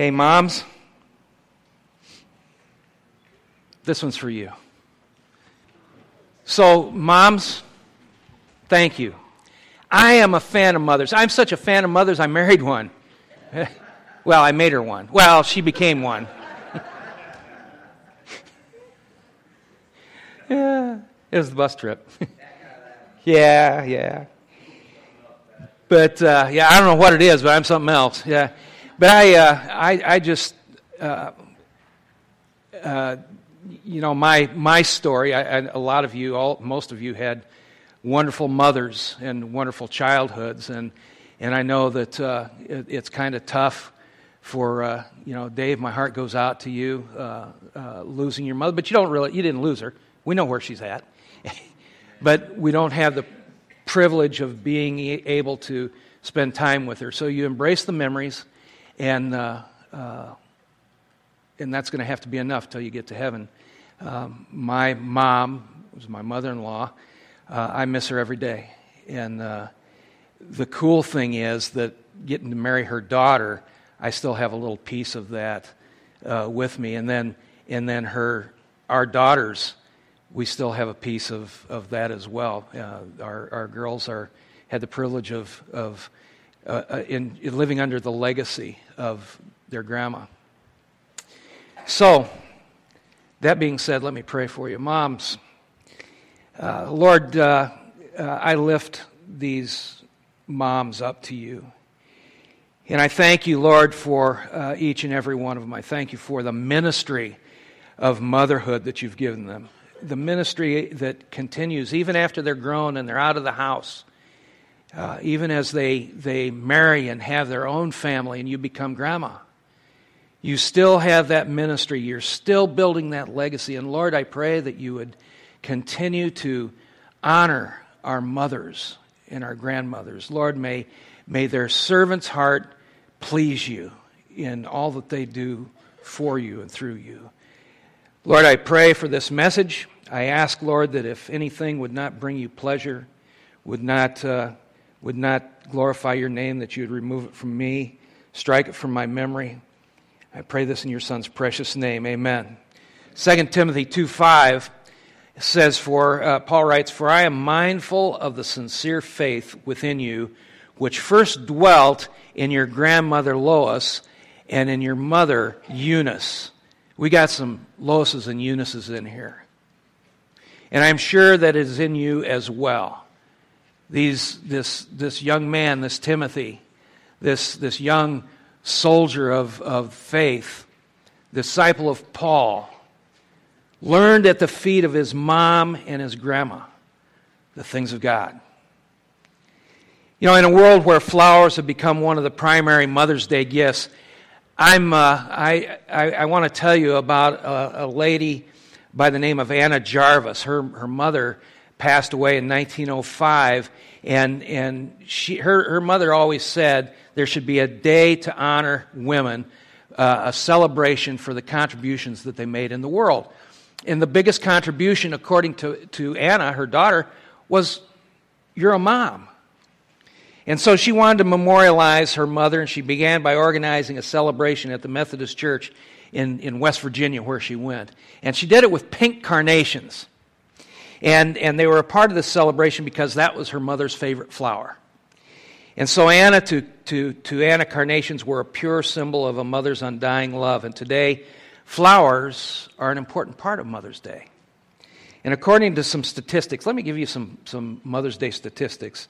Hey, moms, this one's for you. So, moms, thank you. I am a fan of mothers. I'm such a fan of mothers, I married one. well, I made her one. Well, she became one. yeah, it was the bus trip. yeah, yeah. But uh, yeah, I don't know what it is, but I'm something else. Yeah, but I, uh, I, I just, uh, uh you know, my my story. I, I, a lot of you, all most of you, had wonderful mothers and wonderful childhoods, and and I know that uh, it, it's kind of tough for uh, you know, Dave. My heart goes out to you losing your mother, but you don't really, you didn't lose her. We know where she's at, but we don't have the privilege of being able to spend time with her. So you embrace the memories, and uh, uh, and that's going to have to be enough till you get to heaven. Um, my mom was my mother-in-law. Uh, I miss her every day, and uh, the cool thing is that getting to marry her daughter, I still have a little piece of that uh, with me, and then and then her our daughters we still have a piece of, of that as well. Uh, our, our girls are, had the privilege of, of uh, uh, in, in, living under the legacy of their grandma. So, that being said, let me pray for you. Moms, uh, Lord, uh, uh, I lift these moms up to you. And I thank you, Lord, for each and every one of them. I thank you for the ministry of motherhood that you've given them the ministry that continues even after they're grown and they're out of the house, uh, even as they, they marry and have their own family and you become grandma. You still have that ministry. You're still building that legacy. And Lord, I pray that you would continue to honor our mothers and our grandmothers. Lord, may, may their servant's heart please you in all that they do for you and through you. Lord, I pray for this message. I ask, Lord, that if anything would not bring you pleasure, would not, uh, would not glorify your name, that you would remove it from me, strike it from my memory. I pray this in your Son's precious name. Amen. 2 Timothy 2 5 says, For uh, Paul writes, For I am mindful of the sincere faith within you, which first dwelt in your grandmother Lois and in your mother Eunice we got some Loises and Eunices in here. And I'm sure that is in you as well. These, this, this young man, this Timothy, this, this young soldier of, of faith, disciple of Paul, learned at the feet of his mom and his grandma the things of God. You know, in a world where flowers have become one of the primary Mother's Day gifts, I'm, uh, I, I, I want to tell you about a, a, lady by the name of Anna Jarvis. Her, her mother passed away in 1905, and, and she, her, her mother always said there should be a day to honor women, uh, a celebration for the contributions that they made in the world. And the biggest contribution, according to, to Anna, her daughter, was you're a mom. And so she wanted to memorialize her mother, and she began by organizing a celebration at the Methodist Church in, in West Virginia, where she went. And she did it with pink carnations. And, and they were a part of the celebration because that was her mother's favorite flower. And so Anna to, to, to Anna, carnations were a pure symbol of a mother's undying love. And today, flowers are an important part of Mother's Day. And according to some statistics, let me give you some, some Mother's Day statistics.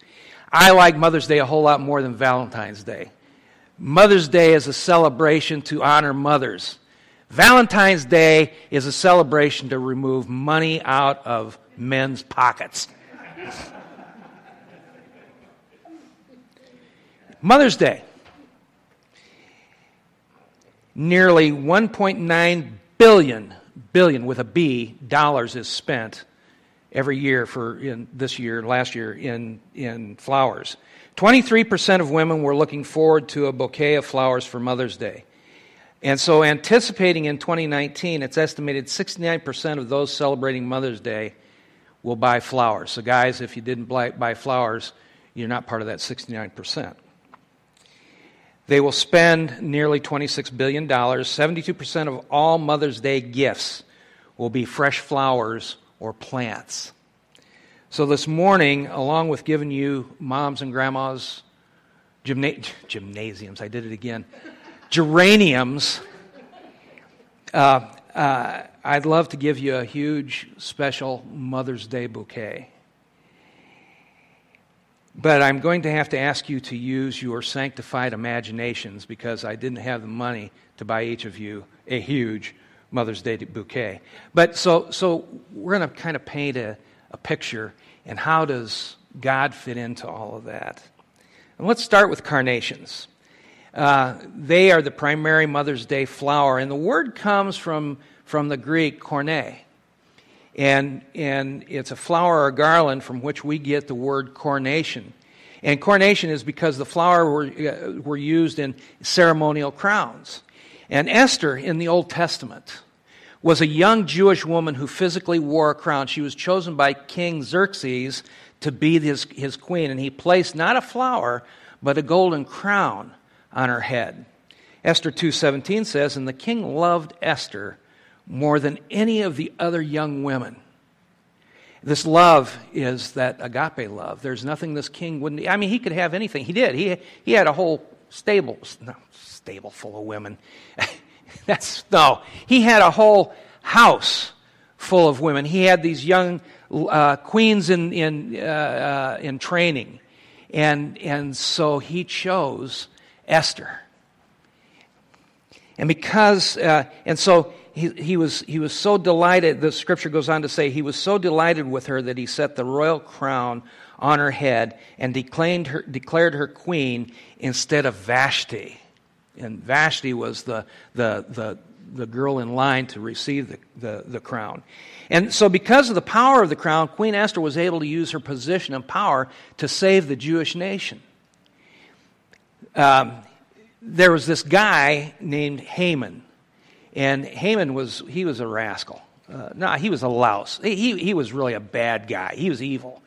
I like Mother's Day a whole lot more than Valentine's Day. Mother's Day is a celebration to honor mothers. Valentine's Day is a celebration to remove money out of men's pockets. Mother's Day. Nearly 1.9 billion, billion with a B, dollars is spent every year for in this year, last year in, in flowers. 23% of women were looking forward to a bouquet of flowers for Mother's Day. And so, anticipating in 2019, it's estimated 69% of those celebrating Mother's Day will buy flowers. So, guys, if you didn't buy, flowers, you're not part of that 69%. They will spend nearly $26 billion. 72% of all Mother's Day gifts will be fresh flowers or plants. So this morning, along with giving you moms and grandmas gymna- gymnasiums, I did it again, geraniums, uh, uh, I'd love to give you a huge special Mother's Day bouquet. But I'm going to have to ask you to use your sanctified imaginations because I didn't have the money to buy each of you a huge Mother's Day bouquet. But so, so we're going to kind of paint a, a picture, and how does God fit into all of that? And let's start with carnations. Uh, they are the primary Mother's Day flower, and the word comes from, from the Greek corne. And, and it's a flower or garland from which we get the word coronation. And coronation is because the flower were, uh, were used in ceremonial crowns. And Esther in the Old Testament was a young Jewish woman who physically wore a crown. She was chosen by King Xerxes to be his, his queen, and he placed not a flower, but a golden crown on her head. Esther 2:17 says, "And the king loved Esther more than any of the other young women." This love is that agape love. There's nothing this king wouldn't. I mean, he could have anything. He did. He he had a whole stable, no, stable full of women. That's no. He had a whole house full of women. He had these young uh, queens in in uh, uh, in training, and and so he chose Esther. And because, uh, and so he, he, was, he was so delighted, the scripture goes on to say, he was so delighted with her that he set the royal crown on her head and declared her, declared her queen instead of Vashti. And Vashti was the, the, the, the girl in line to receive the, the, the, crown. And so, because of the power of the crown, Queen Esther was able to use her position and power to save the Jewish nation um, there was this guy named Haman, and Haman was he was a rascal. Uh, no, he was a louse. He, he was really a bad guy. He was evil,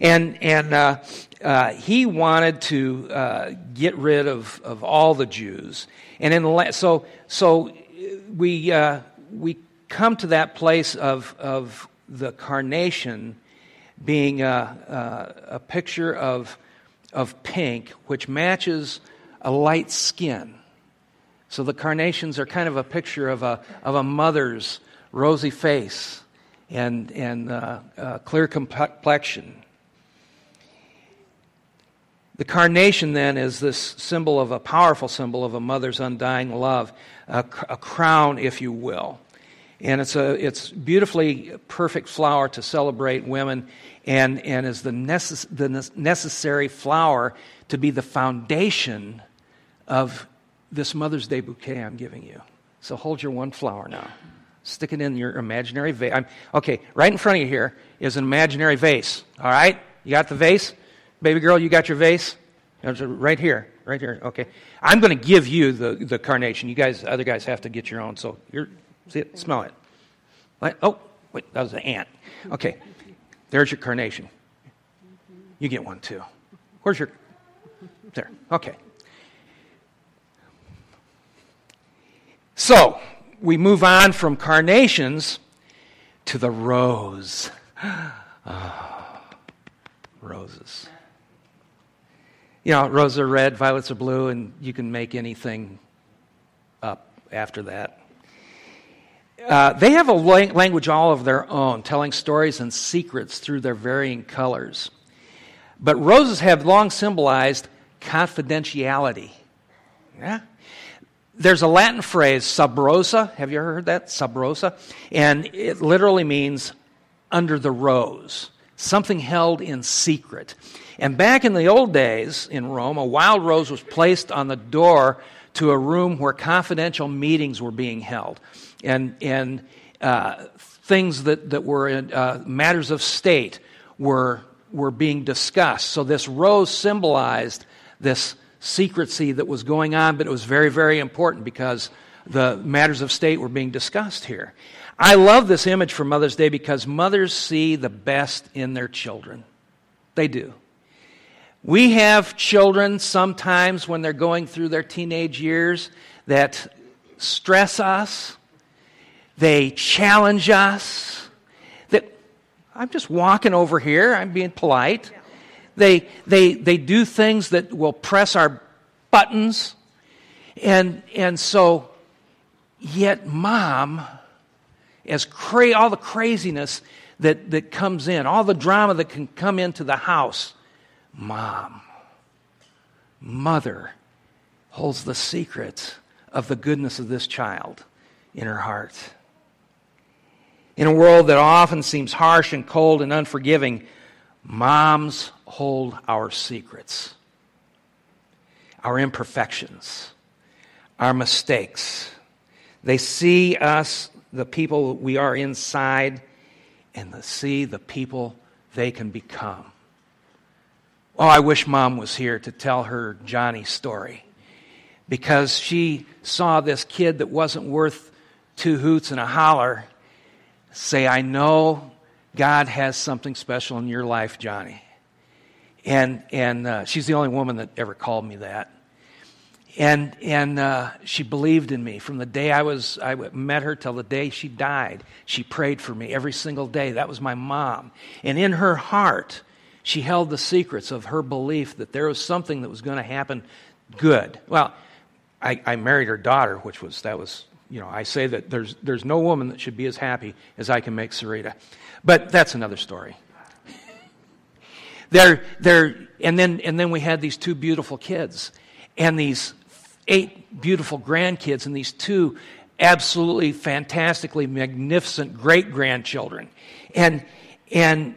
and and uh, uh, he wanted to uh, get rid of, of all the Jews. And in the so so we uh, we come to that place of of the carnation being a, a, a picture of of pink, which matches a light skin. So the carnations are kind of a picture of a, of a mother's rosy face and, and uh, uh, clear complexion. The carnation then is this symbol of a powerful symbol of a mother's undying love, a, a crown, if you will. And it's a it's beautifully perfect flower to celebrate women and, and is the, necess- the necessary flower to be the foundation of this Mother's Day bouquet I'm giving you. So hold your one flower now. Stick it in your imaginary vase. okay, right in front of you here is an imaginary vase. All right? You got the vase? Baby girl, you got your vase? Right here. Right here. Okay. I'm going to give you the, the carnation. You guys, other guys have to get your own. So you're, see it? Smell it. What? Oh, wait, that was an ant. Okay. There's your carnation. You get one too. Where's your. There. Okay. So, we move on from carnations to the rose. Oh, roses. You know, roses are red, violets are blue, and you can make anything up after that. Uh, they have a language all of their own, telling stories and secrets through their varying colors. But roses have long symbolized confidentiality. Yeah? There's a Latin phrase, sub rosa. Have you heard that? Sub rosa? And it literally means under the rose, something held in secret. And back in the old days in Rome, a wild rose was placed on the door to a room where confidential meetings were being held. And, and uh, things that, that were in, uh, matters of state were, were being discussed. So this rose symbolized this secrecy that was going on, but it was very, very important because the matters of state were being discussed here. I love this image for Mother's Day because mothers see the best in their children. They do. We have children sometimes when they're going through their teenage years that stress us, they challenge us. That I'm just walking over here, I'm being polite. They, they, they do things that will press our buttons. And, and so, yet, mom, as cra- all the craziness that, that comes in, all the drama that can come into the house, mom, mother, holds the secret of the goodness of this child in her heart. In a world that often seems harsh and cold and unforgiving, moms hold our secrets, our imperfections, our mistakes. They see us, the people we are inside, and they see the people they can become. Oh, I wish mom was here to tell her Johnny story because she saw this kid that wasn't worth two hoots and a holler say, I know God has something special in your life, Johnny. And, and uh, she's the only woman that ever called me that. And, and uh, she believed in me from the day I, was, I met her till the day she died. She prayed for me every single day. That was my mom. And in her heart, she held the secrets of her belief that there was something that was going to happen good. Well, I, I married her daughter, which was, that was, you know, I say that there's, there's no woman that should be as happy as I can make Sarita. But that's another story. They're, they're, and, then, and then we had these two beautiful kids and these eight beautiful grandkids and these two absolutely fantastically magnificent great grandchildren. And, and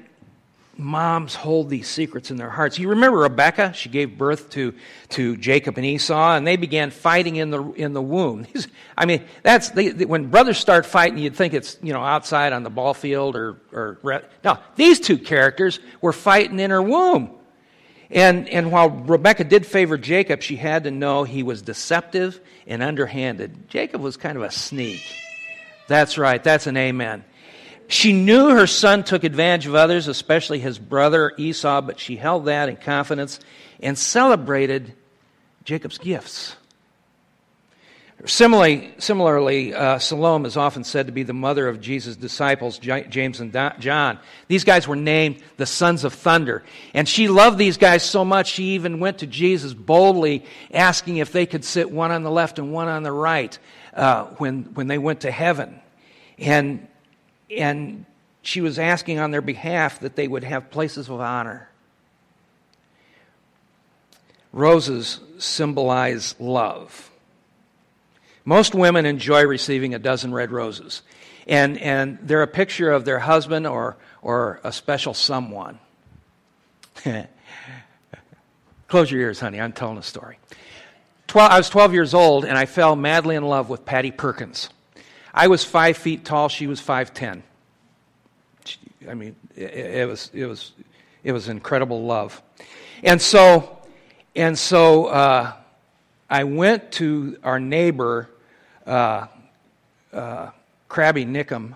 moms hold these secrets in their hearts. You remember Rebecca? She gave birth to, to Jacob and Esau, and they began fighting in the, in the womb. I mean, that's they, when brothers start fighting, you'd think it's you know outside on the ball field or or no. These two characters were fighting in her womb, and and while Rebecca did favor Jacob, she had to know he was deceptive and underhanded. Jacob was kind of a sneak. That's right. That's an amen. She knew her son took advantage of others, especially his brother Esau, but she held that in confidence and celebrated Jacob's gifts. Similarly, similarly uh, Salome is often said to be the mother of Jesus' disciples, James and John. These guys were named the sons of thunder. And she loved these guys so much, she even went to Jesus boldly asking if they could sit one on the left and one on the right uh, when, when they went to heaven. And and she was asking on their behalf that they would have places of honor. Roses symbolize love. Most women enjoy receiving a dozen red roses, and, and they're a picture of their husband or, or a special someone. Close your ears, honey. I'm telling a story. 12, I was 12 years old, and I fell madly in love with Patty Perkins. I was five feet tall, she was 5'10. I mean, it, it, was, it, was, it was incredible love. And so, and so uh, I went to our neighbor, uh, uh, Crabby Nickum,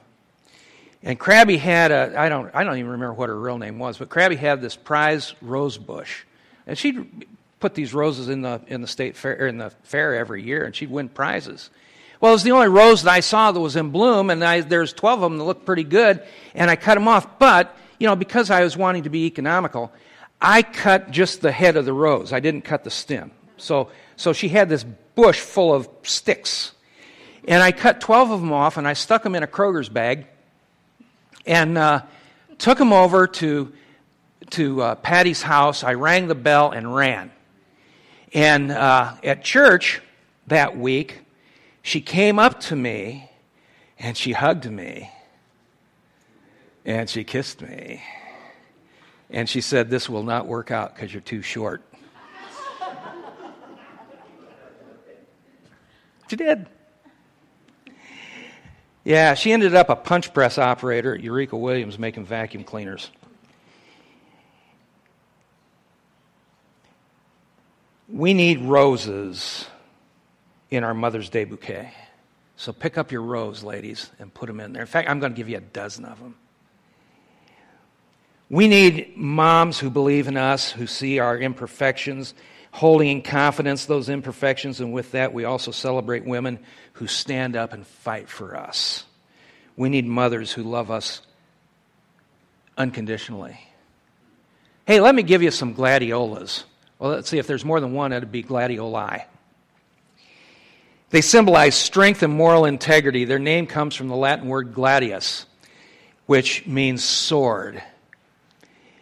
and Crabby had a, I don't, I don't even remember what her real name was, but Crabby had this prize rose bush. And she'd put these roses in the, in the state fair, in the fair every year, and she'd win prizes. Well, it was the only rose that I saw that was in bloom, and I, there's 12 of them that looked pretty good, and I cut them off. But, you know, because I was wanting to be economical, I cut just the head of the rose. I didn't cut the stem. So, so she had this bush full of sticks. And I cut 12 of them off, and I stuck them in a Kroger's bag, and uh, took them over to, to uh, Patty's house. I rang the bell and ran. And uh, at church that week, she came up to me and she hugged me and she kissed me. And she said, This will not work out because you're too short. she did. Yeah, she ended up a punch press operator at Eureka Williams making vacuum cleaners. We need roses in our Mother's Day bouquet. So pick up your rose, ladies, and put them in there. In fact, I'm going to give you a dozen of them. We need moms who believe in us, who see our imperfections, holding in confidence those imperfections, and with that, we also celebrate women who stand up and fight for us. We need mothers who love us unconditionally. Hey, let me give you some gladiolas. Well, let's see, if there's more than one, it'd be gladioli. They symbolize strength and moral integrity. Their name comes from the Latin word gladius, which means sword.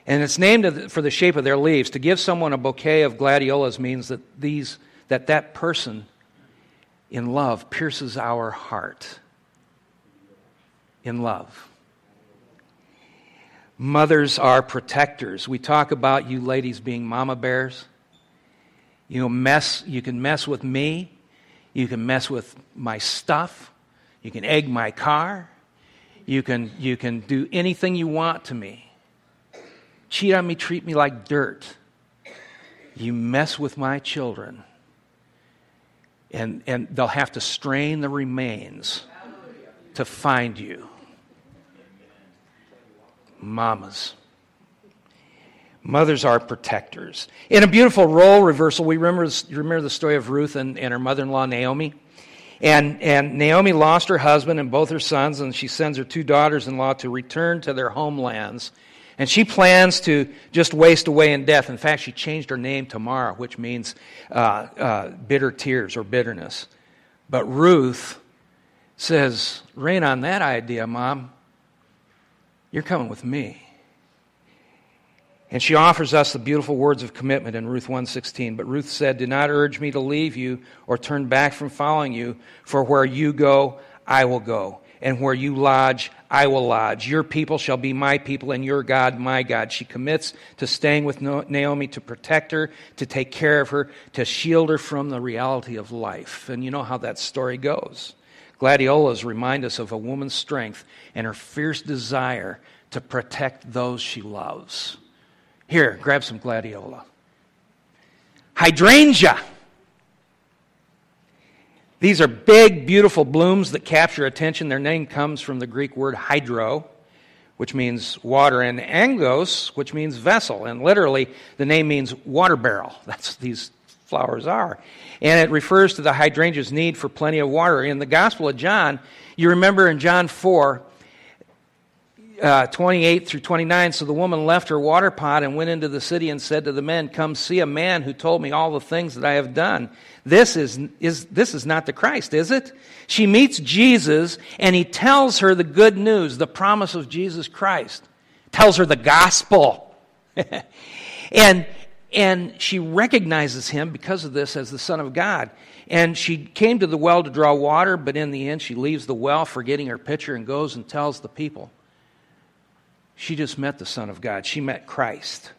And it's named for the shape of their leaves. To give someone a bouquet of gladiolas means that these that that person in love pierces our heart. In love. Mothers are protectors. We talk about you ladies being mama bears. You know, mess you can mess with me, you can mess with my stuff, you can egg my car, you can you can do anything you want to me cheat on me, treat me like dirt. You mess with my children, and, and they'll have to strain the remains to find you. Mamas. Mothers are protectors. In a beautiful role reversal, we remember, remember the story of Ruth and, and her mother in law, Naomi. And, and Naomi lost her husband and both her sons, and she sends her two daughters in law to return to their homelands and she plans to just waste away in death. In fact, she changed her name to Mara, which means uh, uh, bitter tears or bitterness. But Ruth says, Rain on that idea, Mom. You're coming with me. And she offers us the beautiful words of commitment in Ruth 1:16. But Ruth said, "Do not urge me to leave you or turn back from following you, for where you go, I will go, and where you lodge, I will lodge. Your people shall be my people, and your God my God. She commits to staying with Naomi to protect her, to take care of her, to shield her from the reality of life. And you know how that story goes. Gladiolas remind us of a woman's strength and her fierce desire to protect those she loves. Here, grab some gladiola. Hydrangea. These are big, beautiful blooms that capture attention. Their name comes from the Greek word hydro, which means water, and angos, which means vessel. And literally, the name means water barrel. That's what these flowers are. And it refers to the hydrangea's need for plenty of water. In the Gospel of John, you remember in John 4, uh, 28 through 29. So the woman left her water pot and went into the city and said to the men, Come see a man who told me all the things that I have done. This is, is, this is not the Christ, is it? She meets Jesus and he tells her the good news, the promise of Jesus Christ. Tells her the gospel. and, and she recognizes him because of this as the Son of God. And she came to the well to draw water, but in the end, she leaves the well, forgetting her pitcher, and goes and tells the people. She just met the Son of God. She met Christ.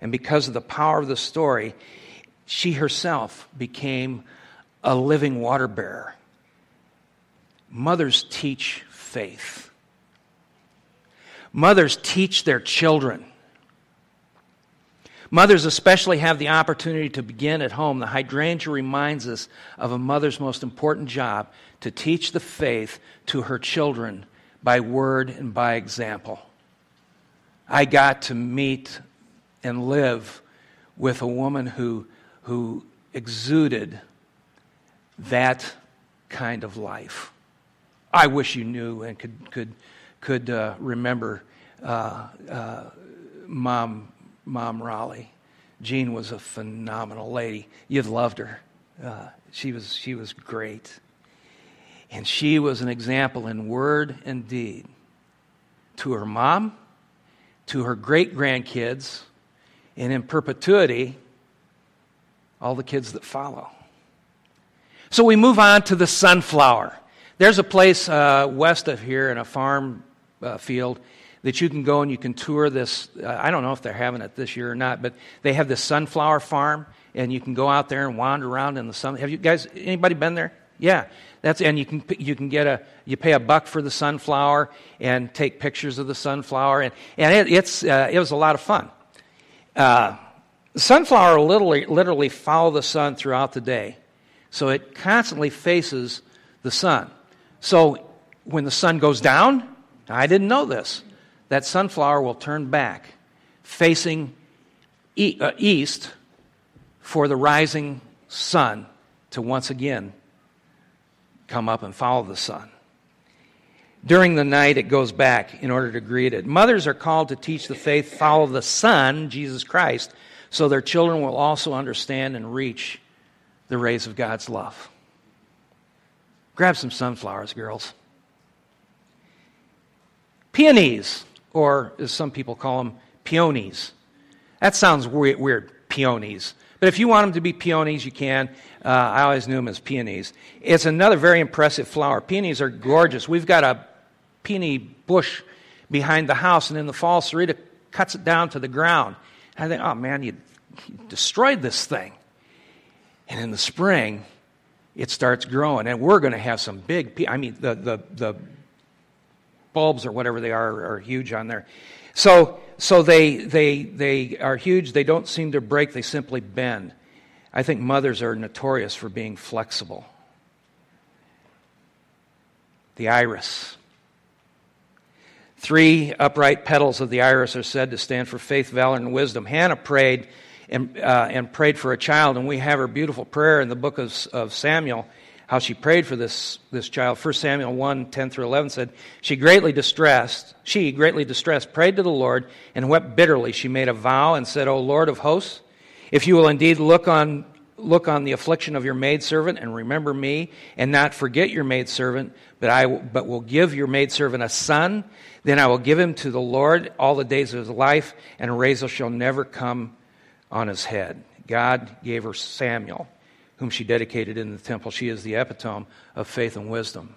And because of the power of the story, she herself became a living water bearer. Mothers teach faith. Mothers teach their children. Mothers especially have the opportunity to begin at home. The hydrangea reminds us of a mother's most important job to teach the faith to her children by word and by example. I got to meet and live with a woman who, who exuded that kind of life. I wish you knew and could, could, could uh, remember uh, uh, Mom, Mom Raleigh. Jean was a phenomenal lady. You'd loved her. Uh, she, was, she was great. And she was an example in word and deed to her mom to her great grandkids, and in perpetuity, all the kids that follow. So we move on to the sunflower. There's a place uh, west of here in a farm uh, field that you can go and you can tour this. Uh, I don't know if they're having it this year or not, but they have this sunflower farm, and you can go out there and wander around in the sun. Have you guys, anybody been there? Yeah, that's and you can you can get a you pay a buck for the sunflower and take pictures of the sunflower and and it, it's uh, it was a lot of fun. Uh, the sunflower literally literally follow the sun throughout the day, so it constantly faces the sun. So when the sun goes down, I didn't know this. That sunflower will turn back facing e- uh, east for the rising sun to once again come up and follow the sun. During the night, it goes back in order to greet it. Mothers are called to teach the faith, follow the Son, Jesus Christ, so their children will also understand and reach the rays of God's love. Grab some sunflowers, girls. Peonies, or as some people call them, peonies. That sounds weird, peonies. But if you want them to be peonies, you can. Uh, I always knew them as peonies. It's another very impressive flower. Peonies are gorgeous. We've got a peony bush behind the house, and in the fall, Sarita cuts it down to the ground. And I think, oh man, you, destroyed this thing. And in the spring, it starts growing, and we're going to have some big. Pe- I mean, the, the, the bulbs or whatever they are are huge on there. So, so they, they, they are huge. They don't seem to break, they simply bend. I think mothers are notorious for being flexible. The iris. Three upright petals of the iris are said to stand for faith, valor, and wisdom. Hannah prayed and, uh, and prayed for a child, and we have her beautiful prayer in the book of, of Samuel, how she prayed for this, this child. 1 Samuel 1 10 through 11 said, She greatly distressed, she greatly distressed, prayed to the Lord and wept bitterly. She made a vow and said, O Lord of hosts, if you will indeed look on look on the affliction of your maidservant and remember me and not forget your maidservant, but I but will give your maidservant a son then I will give him to the Lord all the days of his life, and a razor shall never come on his head. God gave her Samuel, whom she dedicated in the temple. She is the epitome of faith and wisdom.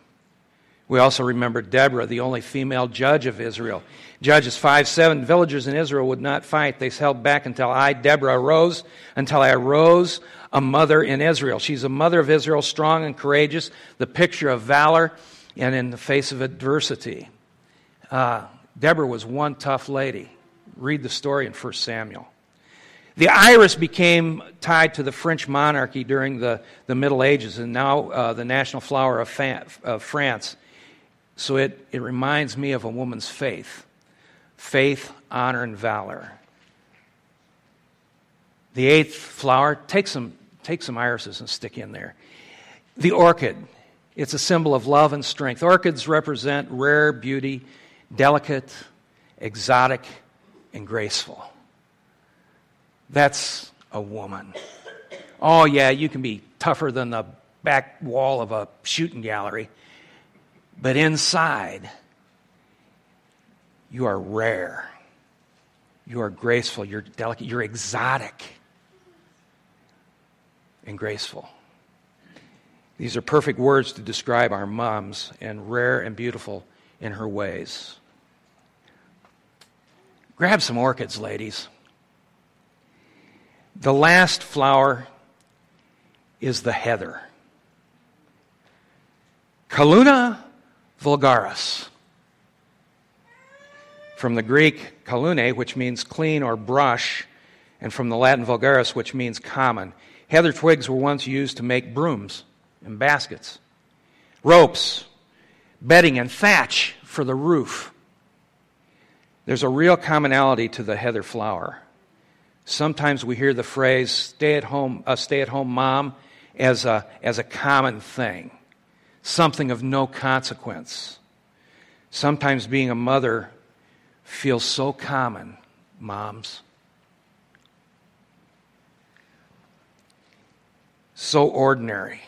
We also remember Deborah, the only female judge of Israel. Judges 5 7 villagers in Israel would not fight. They held back until I, Deborah, arose, until I arose a mother in Israel. She's a mother of Israel, strong and courageous, the picture of valor and in the face of adversity. Uh, Deborah was one tough lady. Read the story in 1 Samuel. The iris became tied to the French monarchy during the, the Middle Ages and now uh, the national flower of, fa- of France. So it, it reminds me of a woman's faith faith, honor, and valor. The eighth flower, take some, take some irises and stick in there. The orchid, it's a symbol of love and strength. Orchids represent rare beauty delicate, exotic, and graceful. That's a woman. Oh, yeah, you can be tougher than the back wall of a shooting gallery, but inside, you are rare. You are graceful. You're delicate. You're exotic and graceful. These are perfect words to describe our moms and rare and beautiful in her ways. Grab some orchids, ladies. The last flower is the heather. Calluna vulgaris. From the Greek kalune, which means clean or brush, and from the Latin vulgaris, which means common. Heather twigs were once used to make brooms and baskets, ropes, bedding, and thatch for the roof. There's a real commonality to the heather flower. Sometimes we hear the phrase stay at home, a stay at home mom as a, as a common thing, something of no consequence. Sometimes being a mother feels so common, moms. So ordinary.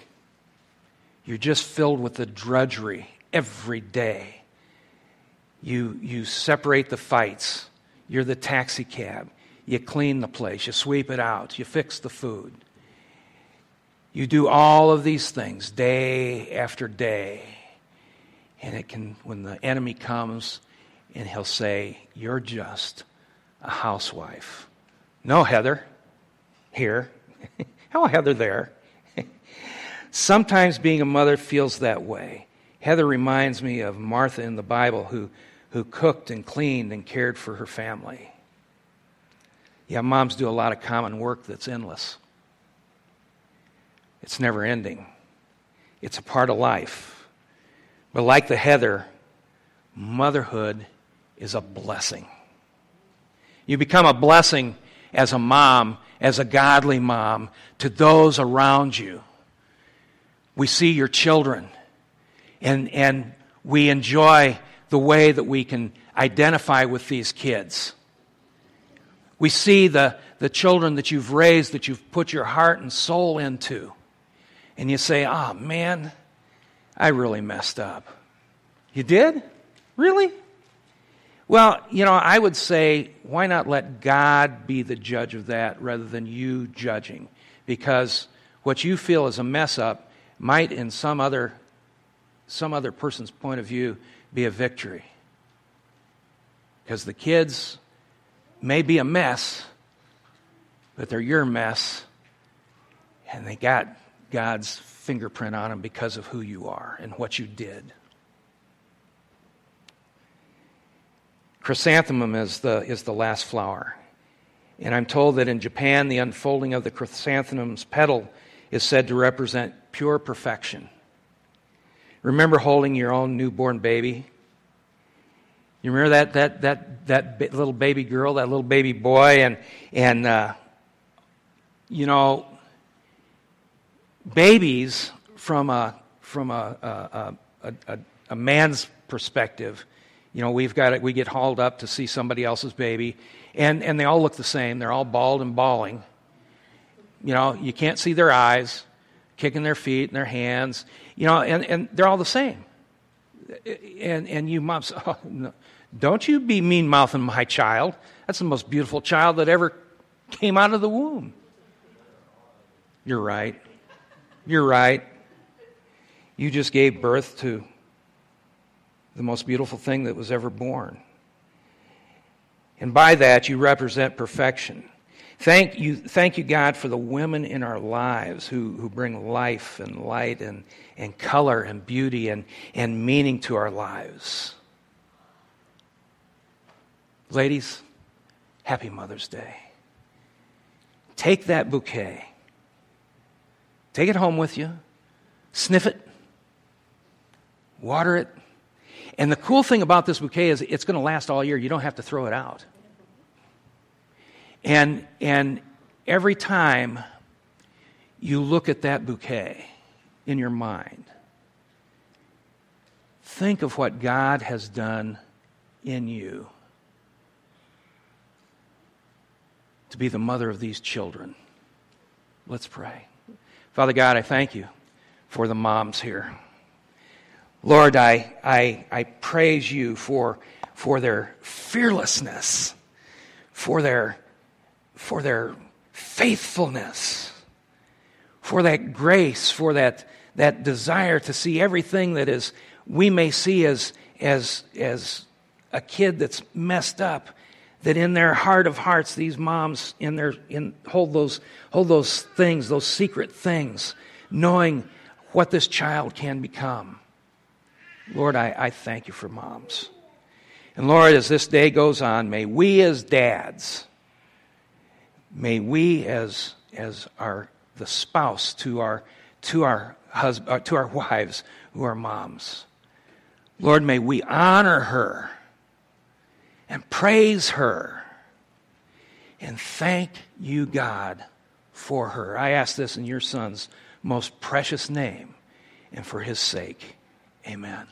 You're just filled with the drudgery every day you, you separate the fights. You're the taxi cab. You clean the place. You sweep it out. You fix the food. You do all of these things day after day. And it can, when the enemy comes and he'll say, You're just a housewife. No, Heather, here. How Heather there? Sometimes being a mother feels that way. Heather reminds me of Martha in the Bible who who cooked and cleaned and cared for her family. Yeah, moms do a lot of common work that's endless. It's never ending. It's a part of life. But like the heather, motherhood is a blessing. You become a blessing as a mom, as a godly mom, to those around you. We see your children, and, and we enjoy the way that we can identify with these kids. We see the, the children that you've raised, that you've put your heart and soul into. And you say, oh man, I really messed up. You did? Really? Well, you know, I would say, why not let God be the judge of that rather than you judging? Because what you feel is a mess up might, in some other, some other person's point of view, be a victory. Because the kids may be a mess, but they're your mess, and they got God's fingerprint on them because of who you are and what you did. Chrysanthemum is the, is the last flower. And I'm told that in Japan, the unfolding of the chrysanthemum's petal is said to represent pure perfection. Remember holding your own newborn baby? You remember that, that, that, that little baby girl, that little baby boy? And, and uh, you know, babies, from a, from a, a, a, a, man's perspective, you know, we've got it, we get hauled up to see somebody else's baby, and, and they all look the same. They're all bald and bawling. You know, you can't see their eyes, kicking their feet and their hands, you know, and, and they're all the same. And, and you moms, oh, no, don't you be mean mouthing my child. That's the most beautiful child that ever came out of the womb. You're right. You're right. You just gave birth to the most beautiful thing that was ever born. And by that, you represent perfection. Thank you, thank you, God, for the women in our lives who, who bring life and light and, and color and beauty and, and meaning to our lives. Ladies, happy Mother's Day. Take that bouquet, take it home with you, sniff it, water it, and the cool thing about this bouquet is it's going to last all year. You don't have to throw it out. And, and every time you look at that bouquet in your mind, think of what God has done in you to be the mother of these children. Let's pray. Father God, I thank you for the moms here. Lord, I, I, I praise you for, for their fearlessness, for their, for their faithfulness, for that grace, for that, that desire to see everything that is we may see as, as, as a kid that's messed up, that in their heart of hearts, these moms in their, in, hold, those, hold those things, those secret things, knowing what this child can become. Lord, I, I thank you for moms. And Lord, as this day goes on, may we as dads, may we as, as our, the spouse to our, to our, husband, uh, to our wives who are moms, Lord, may we honor her and praise her and thank you, God, for her. I ask this in your son's most precious name and for his sake. Amen.